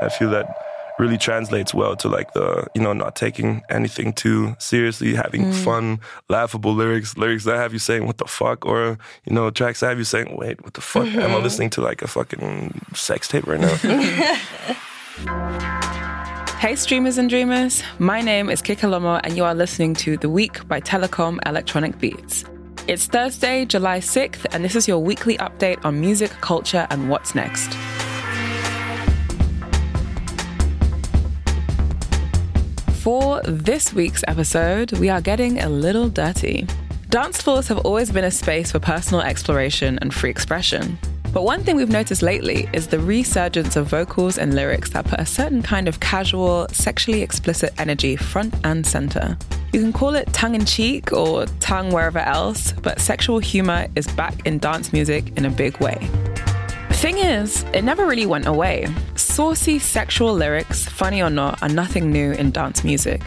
I feel that really translates well to like the you know not taking anything too seriously, having Mm. fun, laughable lyrics, lyrics that have you saying what the fuck, or you know tracks that have you saying wait what the fuck am I Mm-hmm. listening to like a fucking sex tape right now? Hey, streamers and dreamers. My name is Kikelomo, and you are listening to The Week by Telekom Electronic Beats. It's Thursday, July 6th, and this is your weekly update on music, culture, and what's next. For this week's episode, we are getting a little dirty. Dance floors have always been a space for personal exploration and free expression. But one thing we've noticed lately is the resurgence of vocals and lyrics that put a certain kind of casual, sexually explicit energy front and center. You can call it tongue in cheek or tongue wherever else, but sexual humor is back in dance music in a big way. Thing is, it never really went away. Saucy sexual lyrics, funny or not, are nothing new in dance music.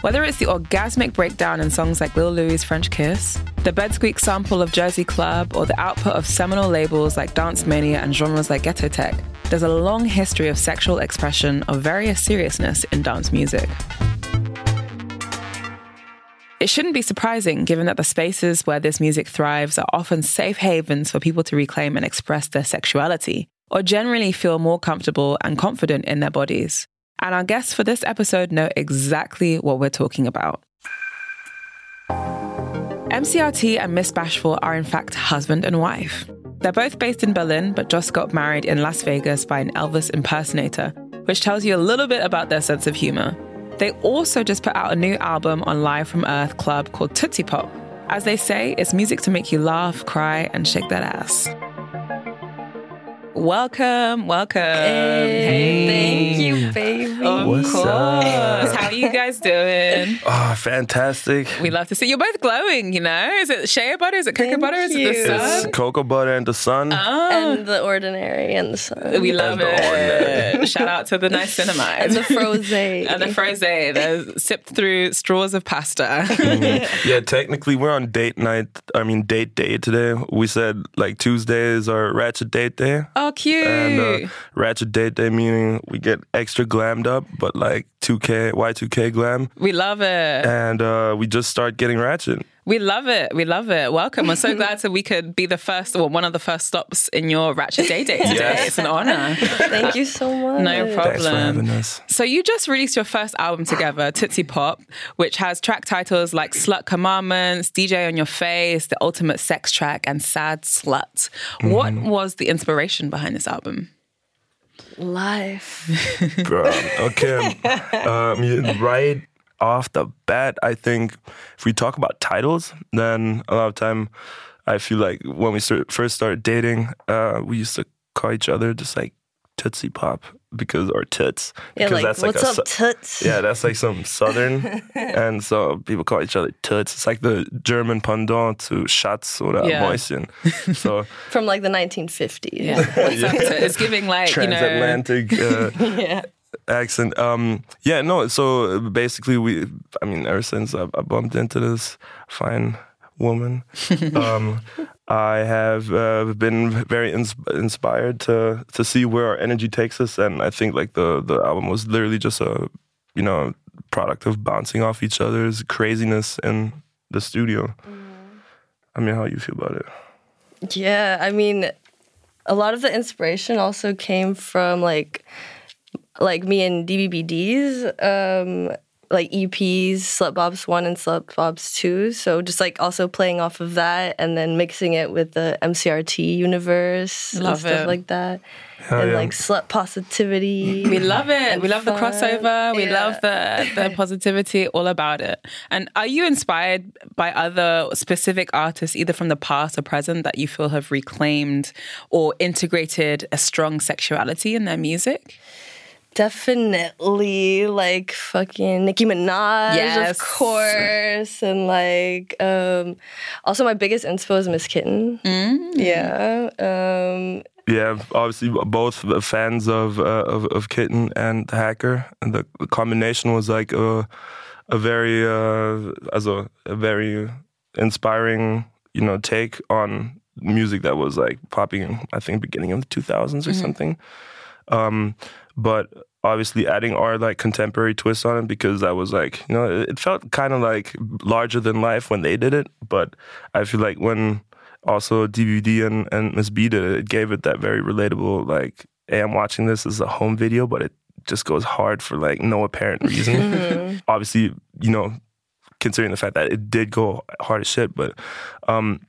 Whether it's the orgasmic breakdown in songs like Lil Louis' French Kiss, the bed squeak sample of Jersey Club, or the output of seminal labels like Dance Mania and genres like Ghetto Tech, there's a long history of sexual expression of various seriousness in dance music. It shouldn't be surprising given that the spaces where this music thrives are often safe havens for people to reclaim and express their sexuality, or generally feel more comfortable and confident in their bodies. And our guests for this episode know exactly what we're talking about. MCR-T and Miss Bashful are in fact husband and wife. They're both based in Berlin, but just got married in Las Vegas by an Elvis impersonator, which tells you a little bit about their sense of humor. They also just put out a new album on Live from Earth Club called Tootsie Pop. As they say, it's music to make you laugh, cry, and shake that ass. Welcome, welcome. Hey, thank you, baby. Of What's course. up? How are you guys doing? oh, fantastic! We love to see you're both glowing, you know? Is it shea butter? Is it cocoa Thank butter? Is it you. the It's sun? cocoa butter and the sun. Oh, and the ordinary and the sun. we love And the it. Shout out to the nice cinnamite. and the froze. and the froze, the sipped through straws of pasta. Mm-hmm. Yeah, technically we're on date night. I mean date day today. We said like Tuesday is our ratchet date day. oh, cute. And uh, ratchet date day meaning we get extra glammed up, but like 2K, Y2K glam. we love it. And uh, we just start getting ratchet. We love it. We love it. Welcome. We're so glad that we could be the first or one of the first stops in your Ratchet Day Day today. Yes. It's an honor. Thank you so much. No problem. Thanks for having us. So you just released your first album together, Tootsie Pop, which has track titles like Slut Commandments, DJ on Your Face, The Ultimate Sex Track, and Sad Slut. What was the inspiration behind this album? Life. Bro, okay. um, right off the bat, I think if we talk about titles, then a lot of time I feel like when we start, first started dating, uh, we used to call each other just like Tootsie Pop because or Toots. Yeah, because like, what's a up, su- toots? Yeah, that's like some southern, and so people call each other Toots. It's like the German pendant to Schatz or Yeah. Mäuschen. So From like the 1950s. Yeah. What's up to- It's giving like, you know. transatlantic. Uh, yeah. accent. Um, yeah, no. So basically, we. I mean, ever since I, I bumped into this fine woman, um, I have uh, been very ins- inspired to to see where our energy takes us, and I think like the the album was literally just a you know product of bouncing off each other's craziness in the studio. I mean, how you feel about it? Yeah, I mean, a lot of the inspiration also came from like, like me and DBBD's, um, like EPs, Slut Bops One and Slut Bops Two. So just like also playing off of that, and then mixing it with the MCR-T universe and Love stuff it. like that, Hell and yeah. like slut positivity. We love it. We love the crossover. We Yeah. love the the positivity, all about it. And are you inspired by other specific artists, either from the past or present, that you feel have reclaimed or integrated a strong sexuality in their music? Definitely like fucking Nicki Minaj, Yes. of course, and like um also my biggest inspo is Miss Kittin. Yeah, um Yeah, obviously both fans of uh, of, of Kitten and the Hacker, and the, the combination was like a a very uh, as a, a very inspiring you know take on music that was like popping. I think beginning of the two thousands or something. Um, but obviously adding our like contemporary twist on it because that was like you know it, felt kind of like larger than life when they did it but i feel like when also dvd and and miss b did it it gave it that very relatable like hey i'm watching this as a home video but it just goes hard for like no apparent reason. Obviously you know considering the fact that it did go hard as shit but um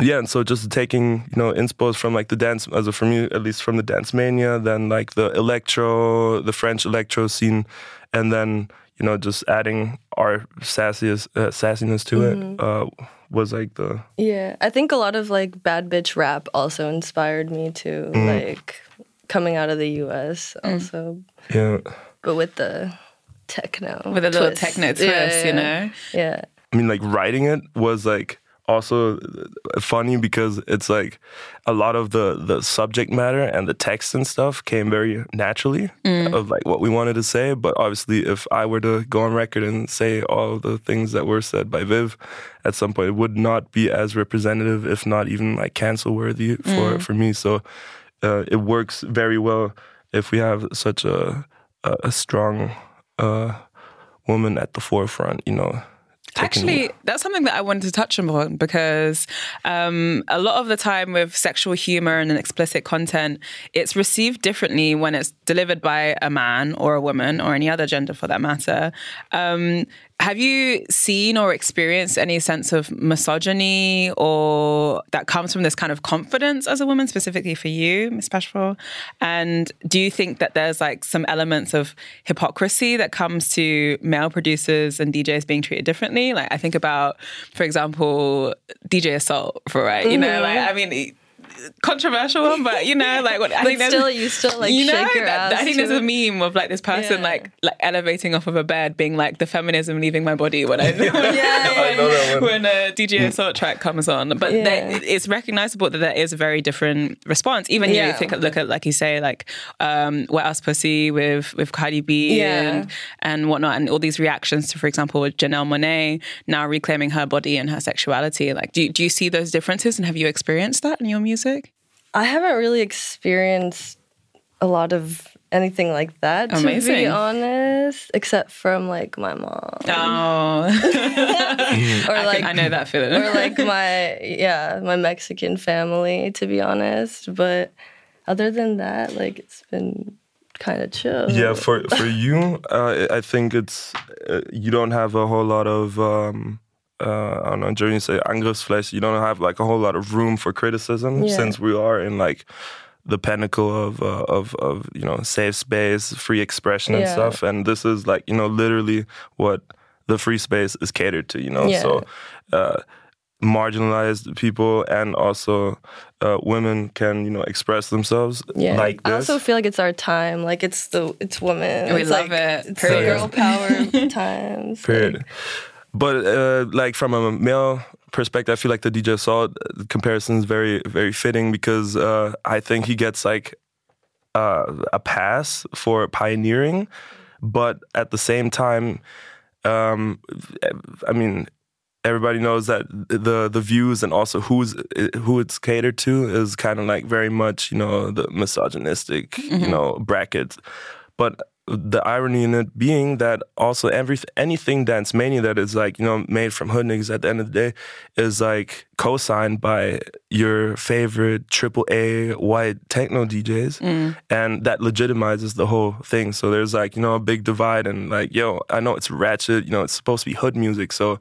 yeah, and so just taking you know inspos from like the dance, as a for me at least from the dance mania, then like the electro, the French electro scene, and then you know just adding our sassiness, uh, sassiness to it uh, was like the Yeah, I think a lot of like bad bitch rap also inspired me to Mm. like coming out of the U.S. also, yeah. but with the techno With a little techno twist, Yeah, you yeah, know? Yeah, I mean, like writing it was like also funny because it's like a lot of the the subject matter and the text and stuff came very naturally of like what we wanted to say. But obviously, if I were to go on record and say all the things that were said by Viv, at some point it would not be as representative, if not even like cancel worthy for for me. So uh, it works very well if we have such a a, a strong uh, woman at the forefront. You know. Actually, that's something that I wanted to touch on because um, a lot of the time with sexual humor and explicit content, it's received differently when it's delivered by a man or a woman or any other gender for that matter. Um, have you seen or experienced any sense of misogyny or that comes from this kind of confidence as a woman, specifically for you, Miss Bashful? And do you think that there's like some elements of hypocrisy that comes to male producers and DJs being treated differently? Like I think about, for example, DJ Assault, for right, you know, like mm-hmm. I mean. Controversial one, but you know, like what I think still, you still like you know, shake your that- ass. I think to there's a meme of like this person Yeah. like like elevating off of a bed, being like the feminism leaving my body when I yeah, I know when a DJ Assault track comes on. But Yeah. there- it's recognizable that there is a very different response. Even you Yeah. think look at like you say like um, Wet Ass Pussy with with Cardi B Yeah. and and whatnot, and all these reactions to, for example, with Janelle Monáe now reclaiming her body and her sexuality. Like, do do you see those differences, and have you experienced that in your music? I haven't really experienced a lot of anything like that, to be honest, except from like my mom Oh, or I, like can, I know that feeling. or like my yeah my Mexican family, to be honest. But other than that, like it's been kind of chill. Yeah, for for you, uh, I think it's uh, you don't have a whole lot of um, uh, I don't know. Germany you say Angriffsfläche. You don't have like a whole lot of room for criticism Yeah. since we are in like the pinnacle of uh, of of you know safe space, free expression and Yeah. stuff. And this is like you know literally what the free space is catered to. You know, Yeah. so. Uh, marginalized people and also uh, women can you know express themselves Yeah. like I also feel like it's our time. Like it's the it's women. We It's love like, it. It's the Period. girl power times. Period. Like, But uh, like from a male perspective, I feel like the DJ Saw comparison is very very fitting because uh, I think he gets like uh, a pass for pioneering, but at the same time, um, I mean. Everybody knows that the the views and also who's who it's catered to is kind of like very much you know the misogynistic you know brackets, but the irony in it being that also every anything dance mania that is like you know made from hood niggas at the end of the day is like co-signed by your favorite triple A white techno DJs, mm. and that legitimizes the whole thing. So there's like you know a big divide, and like yo, I know it's ratchet, you know it's supposed to be hood music, so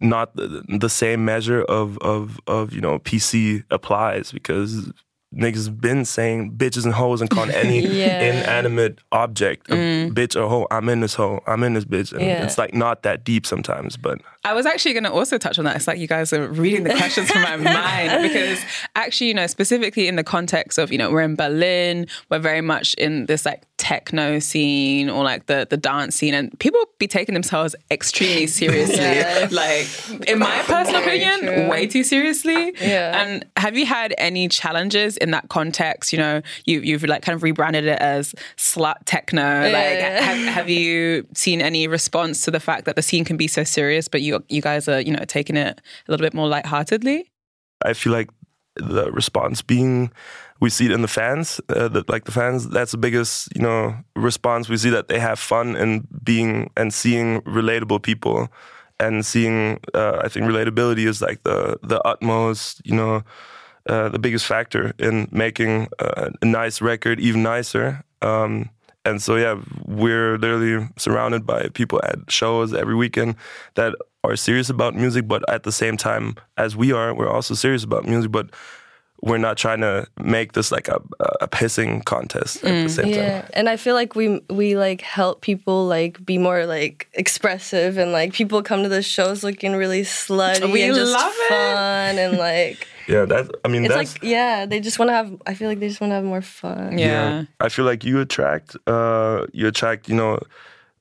not the, the same measure of of of you know PC applies because niggas been saying bitches and hoes and calling any Yeah. inanimate object a mm. bitch or hoe. I'm in this hoe. I'm in this bitch. And Yeah. it's like not that deep sometimes, but I was actually going to also touch on that. It's like you guys are reading the questions from my mind because actually, you know, specifically in the context of, you know, we're in Berlin, we're very much in this like techno scene or like the the dance scene, and people be taking themselves extremely seriously. Yes. Like, in my personal opinion, true. way too seriously. Yeah. And have you had any challenges in that context? You know, you you've like kind of rebranded it as slut techno. Like, have, have you seen any response to the fact that the scene can be so serious, but you you guys are you know taking it a little bit more lightheartedly? I feel like the response being we see it in the fans uh, that like the fans that's the biggest you know response. We see that they have fun and being and seeing relatable people and seeing uh, i think relatability is like the the utmost you know uh, the biggest factor in making uh, a nice record even nicer. Um, and so yeah we're literally surrounded by people at shows every weekend that are serious about music but at the same time as we are we're also serious about music but we're not trying to make this like a, a pissing contest at the same Yeah, time and I feel like we we like help people like be more like expressive and like people come to the shows looking really slutty We and just love it. fun and like yeah that i mean it's that's like yeah they just want to have I feel like they just want to have more fun. Yeah. I feel like you attract uh you attract, you know,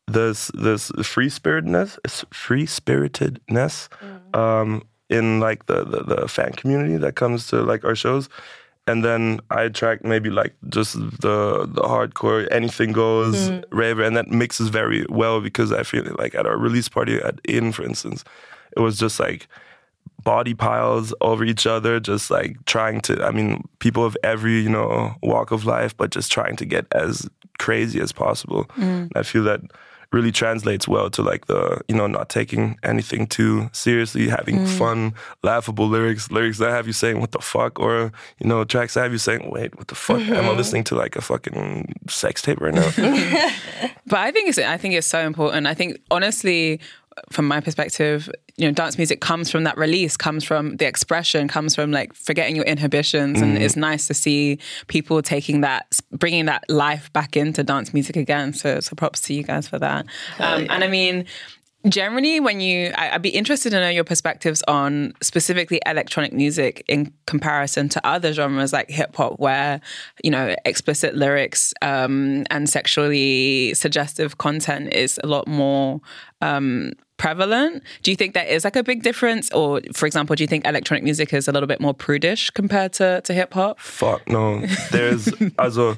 this this free spiritedness free spiritedness mm. um in like the, the the fan community that comes to like our shows. And then I attract maybe like just the the hardcore anything goes mm. raver and that mixes very well because I feel like at our release party at In for instance, it was just like body piles over each other, just like trying to. I mean, people of every you know walk of life, but just trying to get as crazy as possible. And I feel that really translates well to like the you know not taking anything too seriously, having mm. fun, laughable lyrics, lyrics that have you saying what the fuck, or you know tracks that have you saying wait what the fuck am I mm-hmm. listening to like a fucking sex tape right now? But I think it's I think it's so important. I think honestly, from my perspective, you know, dance music comes from that release, comes from the expression, comes from like forgetting your inhibitions, and it's nice to see people taking that, bringing that life back into dance music again. So, so props to you guys for that. Um, And I mean. Generally, when you, I, I'd be interested to know your perspectives on specifically electronic music in comparison to other genres like hip hop, where you know explicit lyrics um, and sexually suggestive content is a lot more um, prevalent. Do you think there is like a big difference, or for example, do you think electronic music is a little bit more prudish compared to to hip hop? Fuck no. There's also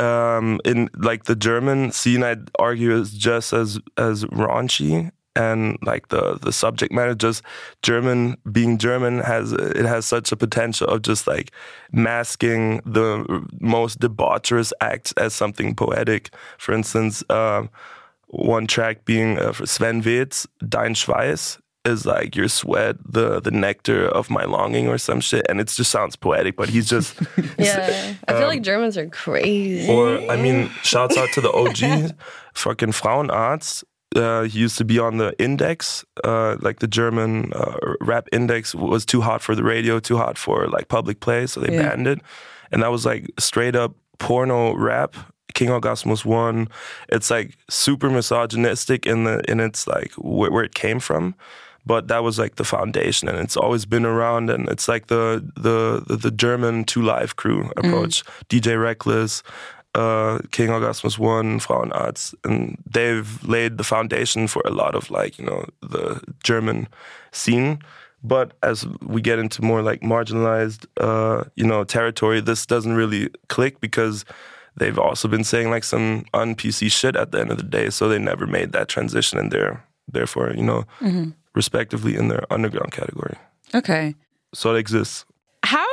um in like the German scene I'd argue is just as as raunchy and like the the subject matter just German being German has it has such a potential of just like masking the most debaucherous acts as something poetic. For instance, um one track being uh, for Sven Väth's Dein Schweiß is like your sweat, the the nectar of my longing or some shit, and it just sounds poetic. But he's just Yeah, I feel like Germans are crazy. Um, or I mean, shouts out to the OG, fucking Frauenarzt. Uh, he used to be on the Index, uh, like the German uh, rap index was too hot for the radio, too hot for like public play, so they Yeah. banned it. And that was like straight up porno rap. King Orgasmus one. It's like super misogynistic in the in its like where, where it came from, but that was like the foundation, and it's always been around. And it's like the the the, the German Two Live crew approach. DJ Reckless, uh, King Orgasmus one, Frauenarzt, and they've laid the foundation for a lot of like you know the German scene. But as we get into more like marginalized, uh, you know, territory, this doesn't really click because they've also been saying like some un PC shit at the end of the day. So they never made that transition, and they're therefore, you know, respectively in their underground category. Okay. So it exists. How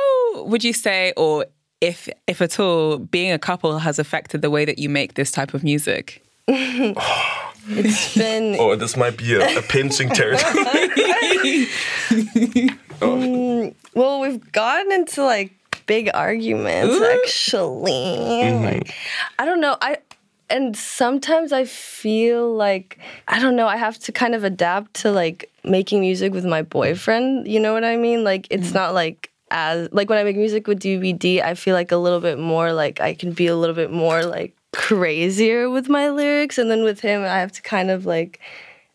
would you say, or if if at all, being a couple has affected the way that you make this type of music? it's been Oh, this might be a, a pinching territory. Oh. Mm, well, we've gotten into like big arguments actually. Mm-hmm. Like I don't know. I and sometimes I feel like I don't know, I have to kind of adapt to like making music with my boyfriend, you know what I mean? Like it's mm-hmm. not like as like when I make music with DVD, I feel like a little bit more like I can be a little bit more like crazier with my lyrics and then with him I have to kind of like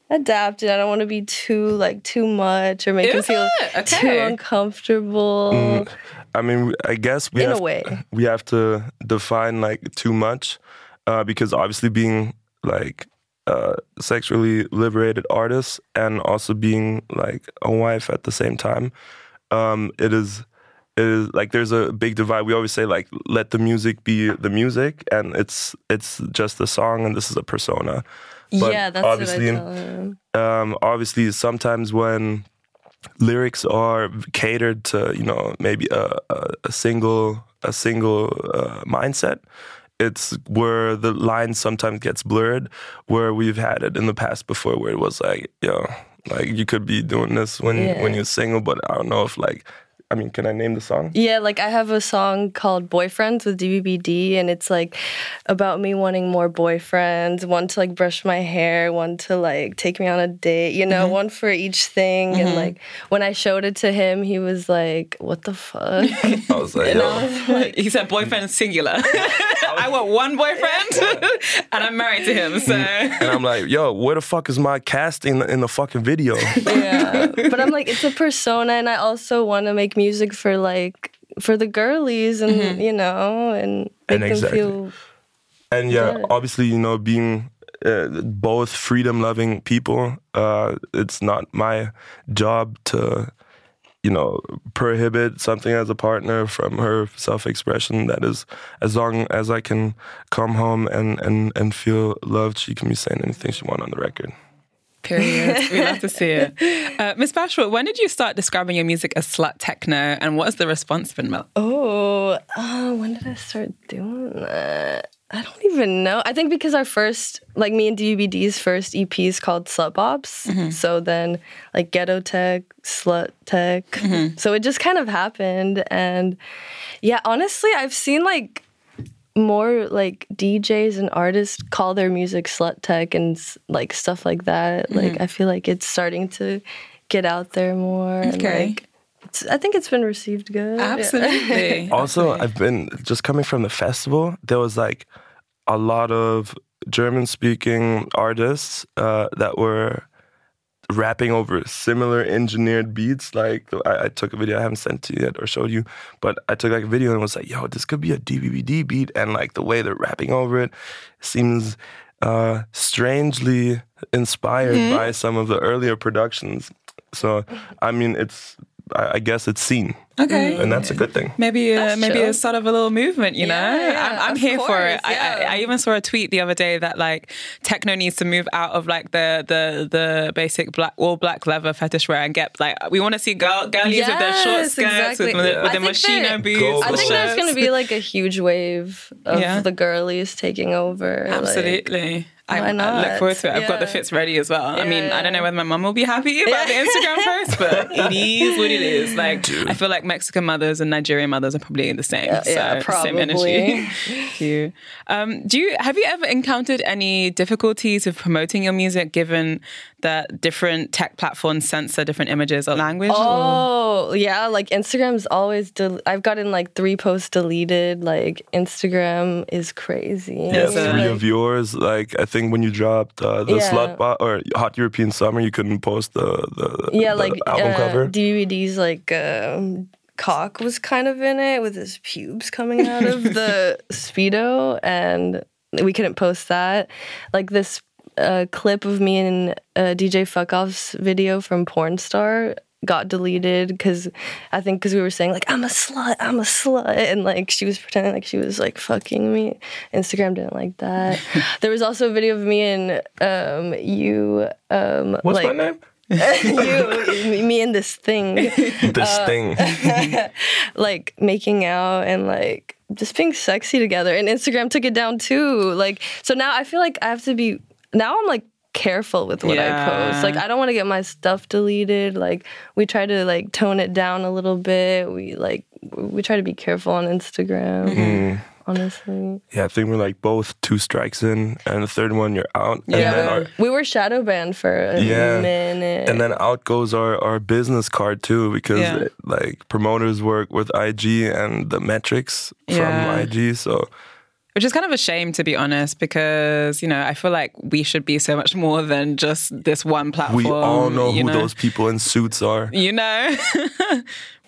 adapt it. I don't want to be too like too much or make him feel it? too Okay. uncomfortable. Mm, I mean, I guess we In a have way. we have to define like too much, uh, because obviously being like uh, sexually liberated artists and also being like a wife at the same time, um, it is it is like there's a big divide. We always say like let the music be the music, and it's it's just a song, and this is a persona. But yeah, that's obviously, what I tell him. um, obviously sometimes when lyrics are catered to you know maybe a, a, a single a single uh, mindset it's where the line sometimes gets blurred where we've had it in the past before where it was like yo like you could be doing this when Yeah. when you're single but i don't know if like i mean can i name the song Yeah, like I have a song called Boyfriends with DBBD, and it's like about me wanting more boyfriends, one to like brush my hair, one to like take me on a date, you know, mm-hmm. one for each thing. And mm-hmm. like when I showed it to him, he was like, What the fuck? i was like and yo I was like, He said boyfriend singular. I want one boyfriend and I'm married to him. So and i'm like yo where the fuck is my casting in the fucking video yeah. But I'm like, it's a persona, and I also want to make music for like, for the girlies and, you know, and make And them exactly. feel. and yeah, Yeah. obviously you know being uh, both freedom loving people uh, it's not my job to you know prohibit something as a partner from her self-expression that is as long as i can come home and and and feel loved she can be saying anything she want on the record period. We love to see it. Uh, Miss Bashful, when did you start describing your music as slut techno and what has the response been, Mel? Oh, uh, when did I start doing that? I don't even know. I think because our first, like me and DVD's first EP is called Slut Bops. Mm-hmm. So then, like Ghetto Tech, Slut Tech. Mm-hmm. So it just kind of happened. And yeah, honestly, I've seen like more like DJs and artists call their music slut tech and like stuff like that. Like mm-hmm. I feel like it's starting to get out there more. And, like, it's, I think it's been received good. Yeah. Absolutely. also i've been just coming from the festival there was like a lot of german speaking artists uh, that were rapping over similar engineered beats like I, I took a video i haven't sent to you yet or showed you but i took like a video and was like yo this could be a dvd beat and like the way they're rapping over it seems uh, strangely inspired by some of the earlier productions so i mean it's i, I guess it's seen Okay. and that's a good thing Maybe, uh, maybe true. a sort of a little movement, you know. Yeah, yeah, I'm, I'm of here for it. course, I, I. I even saw a tweet the other day that like techno needs to move out of like the the the basic black all black leather fetish wear and get like we want to see girl girlies with their short skirts exactly. with, with, I the think machino that- boots. Go I the think there's going to be like a huge wave of Yeah. the girlies taking over. Absolutely. I, Why I look not? forward to it. I've got the fits ready as well. I mean, I don't know whether my mum will be happy about the Instagram post, but it is what it is. Like, I feel like Mexican mothers and Nigerian mothers are probably the same. Yeah, yeah, so, same energy. probably. Cute. Um, do you have you ever encountered any difficulties with promoting your music, given that different tech platforms censor different images or language? or- Oh yeah, like Instagram's always. Del- I've gotten like three posts deleted. Like Instagram is crazy. Yeah, so- three Like, of yours. Like I think when you dropped uh, the Yeah. slut bot or Hot European Summer, you couldn't post the the, yeah, the like album uh, cover. DVD's like um, cock was kind of in it with his pubes coming out of the speedo, and we couldn't post that. Like this uh, clip of me and uh, DJ Fuckoff's video from Pornstar got deleted because I think because we were saying like I'm a slut, I'm a slut, and like she was pretending like she was like fucking me. Instagram didn't like that. there was also a video of me and um, you. Um, What's like, my name? you, me and this thing, This thing. like making out and like just being sexy together. And Instagram took it down too. Like, so now I feel like I have to be, now I'm like careful with what I post. Like, I don't want to get my stuff deleted. Like, we try to like tone it down a little bit. We like, we try to be careful on Instagram, Mm. honestly. Yeah, I think we're like both two strikes in, and the third one you're out. And Yeah. then we, our, were, we were shadow banned for a Yeah. minute. and then out goes our, our business card too, because Yeah. it- like promoters work with IG and the metrics from IG. So Which is kind of a shame, to be honest, because you know I feel like we should be so much more than just this one platform. we all know you who those people in suits are. You know,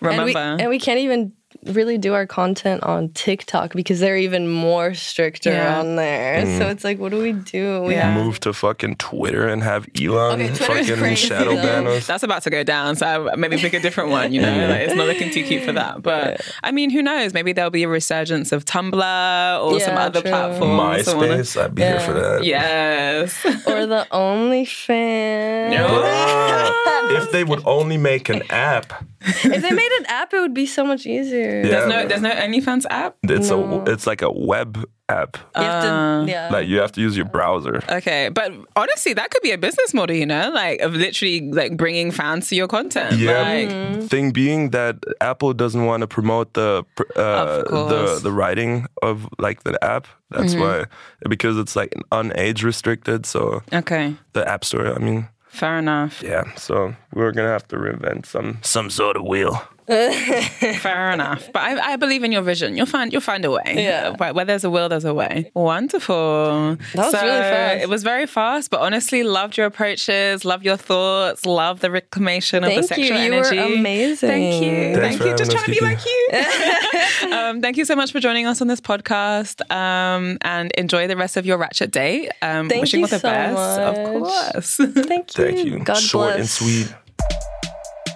Remember. And we, and we can't even really do our content on TikTok because they're even more stricter Yeah. on there. So mm-hmm. it's like, what do we do? We Yeah. Move to fucking Twitter and have Elon Okay, fucking crazy, shadow though. ban us. That's about to go down, so maybe pick a different one. You know, like, it's not looking too cute for that. But I mean, who knows? Maybe there'll be a resurgence of Tumblr or some other true. platforms. that wanna- MySpace, I'd be here for that. Yes. or the OnlyFans. Bruh, if they would only make an app, If they made an app, it would be so much easier. Yeah. There's no, there's no OnlyFans app. it's a it's like a web app. You have Uh, to, yeah. Like you have to use your browser. Okay, but honestly, that could be a business model, you know, like of literally like bringing fans to your content. Yeah. Like, Thing being that Apple doesn't want to promote the uh, the the writing of like the app. That's why because it's like unage restricted. So okay, the App Store. I mean, fair enough. yeah. So we're gonna have to reinvent some some sort of wheel. Fair enough. But I, I believe in your vision. You'll find you'll find a way. Yeah. Where, where there's a will, there's a way. Wonderful. That was really fast. It was very fast, but honestly, loved your approaches, love your thoughts, love the reclamation of the Thank you. sexual You were energy. amazing. Thank you. Thanks Thank you. Just trying to be Kiki. like you. um, thank you so much for joining us on this podcast. Um, and enjoy the rest of your ratchet day. Um, Thank wishing you all the so best. Of course. Thank you. Thank you. God Short bless. and sweet.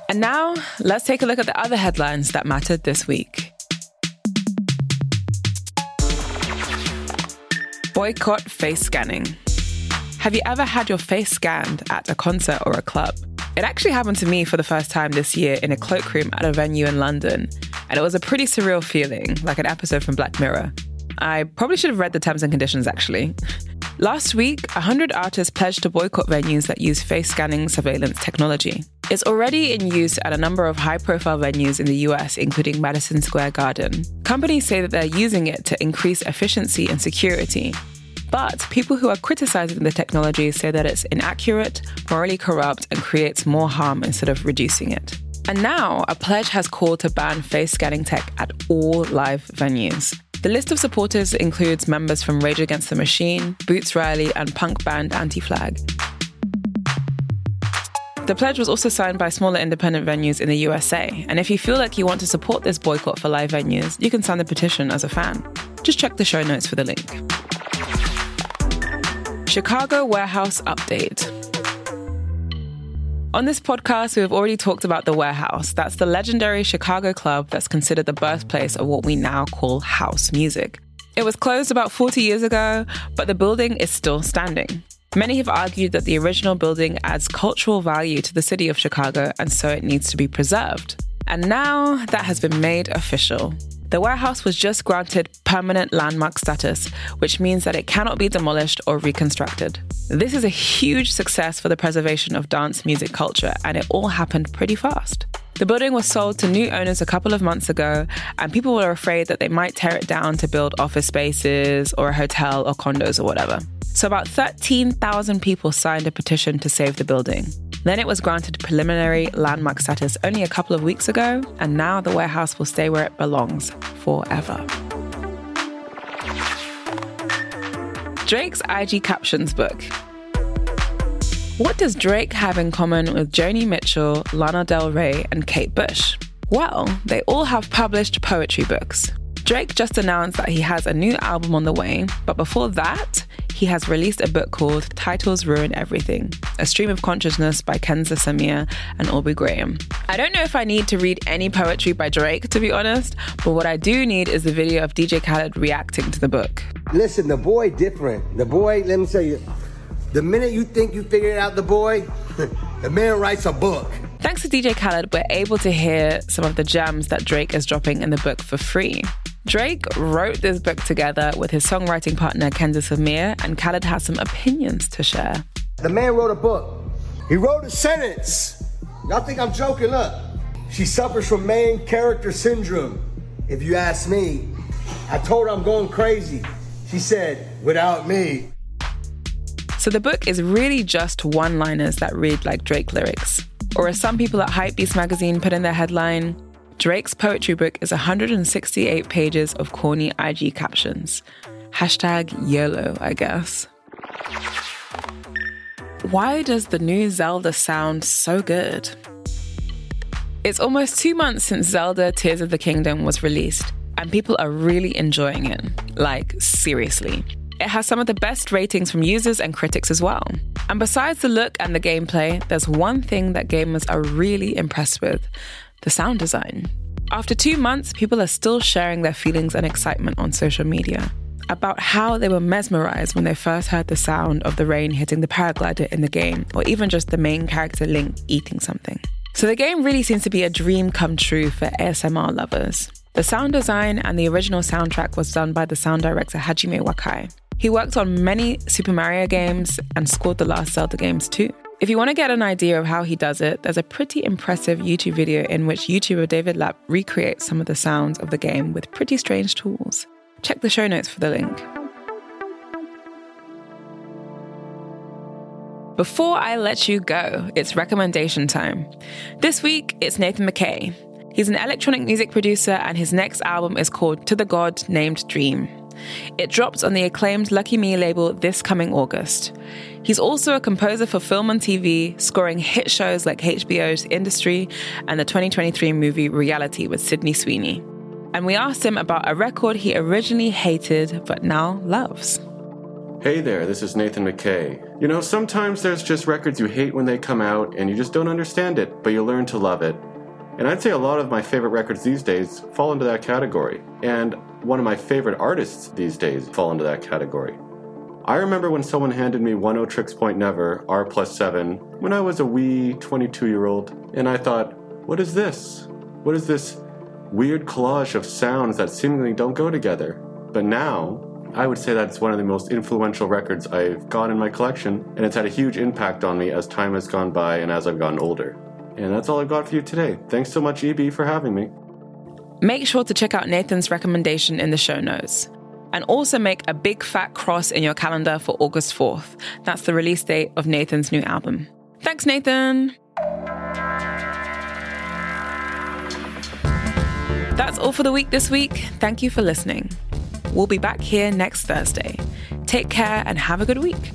And now let's take a look at the other headlines that mattered this week. Boycott face scanning. Have you ever had your face scanned at a concert or a club? It actually happened to me for the first time this year in a cloakroom at a venue in London, and it was a pretty surreal feeling, like an episode from Black Mirror. I probably should have read the terms and conditions actually. Last week, 100 artists pledged to boycott venues that use face scanning surveillance technology. It's already in use at a number of high profile venues in the US, including Madison Square Garden. Companies say that they're using it to increase efficiency and security. But people who are criticizing the technology say that it's inaccurate, morally corrupt, and creates more harm instead of reducing it. And now, a pledge has called to ban face scanning tech at all live venues. The list of supporters includes members from Rage Against the Machine, Boots Riley, and punk band Anti Flag. The pledge was also signed by smaller independent venues in the USA. And if you feel like you want to support this boycott for live venues, you can sign the petition as a fan. Just check the show notes for the link. Chicago Warehouse Update. On this podcast, we have already talked about the Warehouse. That's the legendary Chicago club that's considered the birthplace of what we now call house music. It was closed about 40 years ago, but the building is still standing. Many have argued that the original building adds cultural value to the city of Chicago, and so it needs to be preserved. And now that has been made official. The warehouse was just granted permanent landmark status, which means that it cannot be demolished or reconstructed. This is a huge success for the preservation of dance music culture, and it all happened pretty fast. The building was sold to new owners a couple of months ago, and people were afraid that they might tear it down to build office spaces or a hotel or condos or whatever. So, about 13,000 people signed a petition to save the building. Then it was granted preliminary landmark status only a couple of weeks ago, and now the warehouse will stay where it belongs forever. Drake's IG captions book. What does Drake have in common with Joni Mitchell, Lana Del Rey, and Kate Bush? Well, they all have published poetry books. Drake just announced that he has a new album on the way, but before that, he has released a book called Titles Ruin Everything A Stream of Consciousness by Kenza Samir and Aubrey Graham. I don't know if I need to read any poetry by Drake, to be honest, but what I do need is the video of DJ Khaled reacting to the book. Listen, the boy different. The boy, let me tell you, the minute you think you figured out the boy, the man writes a book. Thanks to DJ Khaled, we're able to hear some of the gems that Drake is dropping in the book for free. Drake wrote this book together with his songwriting partner Kenza Samir, and Khaled has some opinions to share. The man wrote a book. He wrote a sentence. Y'all think I'm joking? Look, she suffers from main character syndrome. If you ask me, I told her I'm going crazy. She said, without me. So the book is really just one liners that read like Drake lyrics. Or as some people at Hypebeast magazine put in their headline, Drake's poetry book is 168 pages of corny IG captions. Hashtag YOLO, I guess. Why does the new Zelda sound so good? It's almost two months since Zelda Tears of the Kingdom was released, and people are really enjoying it. Like, seriously. It has some of the best ratings from users and critics as well. And besides the look and the gameplay, there's one thing that gamers are really impressed with the sound design. After two months, people are still sharing their feelings and excitement on social media about how they were mesmerized when they first heard the sound of the rain hitting the paraglider in the game, or even just the main character Link eating something. So the game really seems to be a dream come true for ASMR lovers. The sound design and the original soundtrack was done by the sound director Hajime Wakai. He worked on many Super Mario games and scored the last Zelda games too. If you want to get an idea of how he does it, there's a pretty impressive YouTube video in which YouTuber David Lapp recreates some of the sounds of the game with pretty strange tools. Check the show notes for the link. Before I let you go, it's recommendation time. This week, it's Nathan Micay. He's an electronic music producer, and his next album is called To the God Named Dream. It drops on the acclaimed Lucky Me label this coming August. He's also a composer for film and TV, scoring hit shows like HBO's Industry and the 2023 movie Reality with Sydney Sweeney. And we asked him about a record he originally hated but now loves. Hey there, this is Nathan Micay. You know, sometimes there's just records you hate when they come out and you just don't understand it, but you learn to love it. And I'd say a lot of my favorite records these days fall into that category. And one of my favorite artists these days fall into that category. I remember when someone handed me Oneohtrix Point Never, R plus 7, when I was a wee 22 year old, and I thought, what is this? What is this weird collage of sounds that seemingly don't go together? But now, I would say that it's one of the most influential records I've got in my collection, and it's had a huge impact on me as time has gone by and as I've gotten older. And that's all I've got for you today. Thanks so much, EB, for having me. Make sure to check out Nathan's recommendation in the show notes. And also make a big fat cross in your calendar for August 4th. That's the release date of Nathan's new album. Thanks, Nathan. That's all for the week this week. Thank you for listening. We'll be back here next Thursday. Take care and have a good week.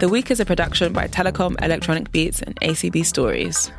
The Week is a production by Telekom Electronic Beats and ACB Stories.